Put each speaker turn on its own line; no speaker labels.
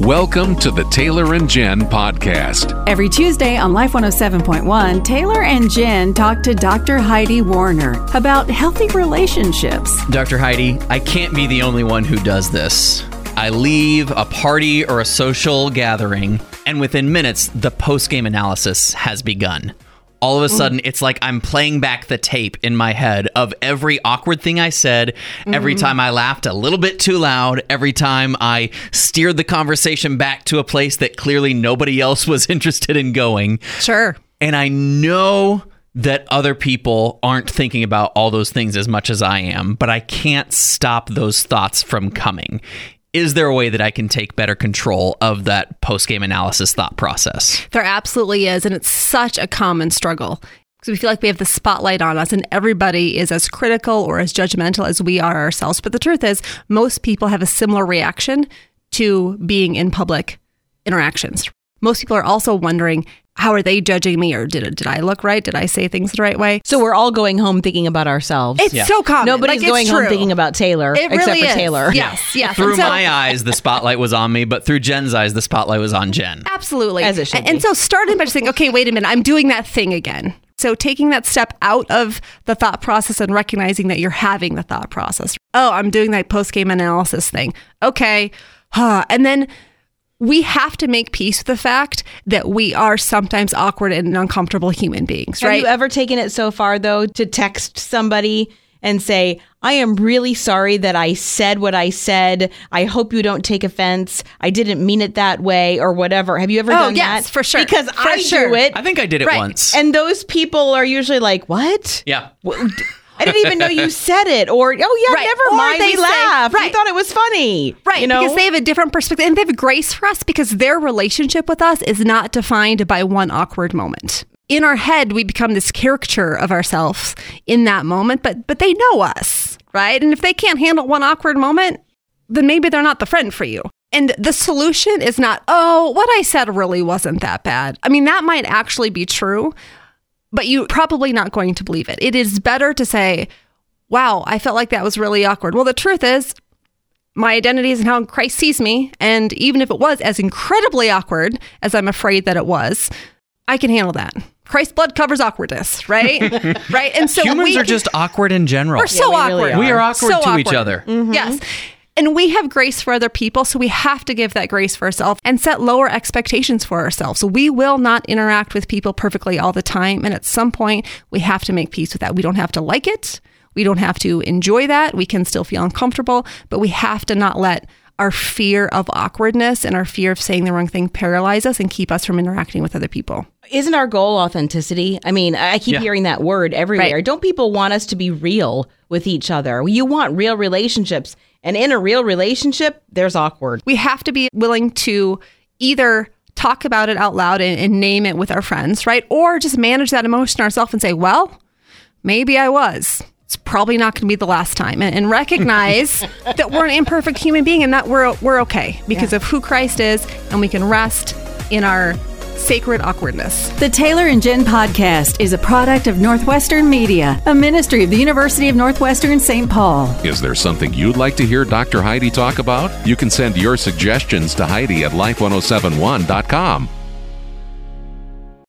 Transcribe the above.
Welcome to the Taylor and Jen podcast.
Every Tuesday on Life 107.1, Taylor and Jen talk to Dr. Heidi Warner about healthy relationships.
Dr. Heidi, I can't be the only one who does this. I leave a party or a social gathering, and within minutes, the post game analysis has begun all of a mm-hmm. sudden it's like I'm playing back the tape in my head of every awkward thing I said, every mm-hmm. time I laughed a little bit too loud, every time I steered the conversation back to a place that clearly nobody else was interested in going.
Sure.
And I know that other people aren't thinking about all those things as much as I am, but I can't stop those thoughts from coming. Is there a way that I can take better control of that post game analysis thought process?
There absolutely is. And it's such a common struggle because we feel like we have the spotlight on us and everybody is as critical or as judgmental as we are ourselves. But the truth is, most people have a similar reaction to being in public interactions. Most people are also wondering, how are they judging me or did did I look right? Did I say things the right way?
So we're all going home thinking about ourselves.
It's so common.
Nobody's
Like, it's
going home thinking about Taylor,
It
except
really
for
is.
Taylor.
Yes, yes.
Through
so-
my eyes, the spotlight was on me, but through Jen's eyes, the spotlight was on Jen.
Absolutely.
As it should
and, and so starting by just saying, okay, wait a minute, I'm doing that thing again. So taking that step out of the thought process and recognizing that you're having the thought process. Oh, I'm doing that post game analysis thing. Okay. Huh. And then we have to make peace with the fact that we are sometimes awkward and uncomfortable human beings, right?
Have you ever taken it so far though to text somebody and say, "I am really sorry that I said what I said. I hope you don't take offense. I didn't mean it that way or whatever." Have you ever
Oh,
done
yes,
that?
for sure.
Because
For
I
sure.
do it.
I think I did it
Right.
once.
and those people are usually like, "What?"
yeah.
I didn't even know you said it. Or, oh yeah,
Right.
never
Or
mind.
they
We laughed. We thought it was funny.
Right,
You know?
because they have a different perspective and they have grace for us because their relationship with us is not defined by one awkward moment. In our head, we become this caricature of ourselves in that moment, but but they know us, right? And if they can't handle one awkward moment, then maybe they're not the friend for you. And the solution is not, oh, what I said really wasn't that bad. I mean, that might actually be true, but you're probably not going to believe it. It is better to say, wow, I felt like that was really awkward. Well, the truth is, my identity is in how Christ sees me. And even if it was as incredibly awkward as I'm afraid that it was, I can handle that. Christ's blood covers awkwardness, right? right. And so
Humans
we,
are just awkward in general.
we're so
we really
awkward.
are.
We are awkward
So
to each
awkward.
other. Mm-hmm.
Yes. And we have grace for other people, so we have to give that grace for ourselves and set lower expectations for ourselves. So we will not interact with people perfectly all the time. And at some point, we have to make peace with that. We don't have to like it. We don't have to enjoy that. We can still feel uncomfortable, but we have to not let our fear of awkwardness and our fear of saying the wrong thing paralyze us and keep us from interacting with other people.
Isn't our goal authenticity? I mean, I keep
Yeah.
hearing that word everywhere.
Right.
Don't people want us to be real with each other? You want real relationships. And in a real relationship, there's awkward.
we have to be willing to either talk about it out loud and, and name it with our friends, right? Or just manage that emotion ourselves and say, well, maybe I was. It's probably not going to be the last time. And, and recognize that we're an imperfect human being and that we're, we're okay because of who Christ is and we can rest in our sacred awkwardness.
The Taylor and Jen podcast is a product of Northwestern Media, a ministry of the University of Northwestern St. Paul.
Is there something you'd like to hear Dr. Heidi talk about? You can send your suggestions to Heidi at life1071.com.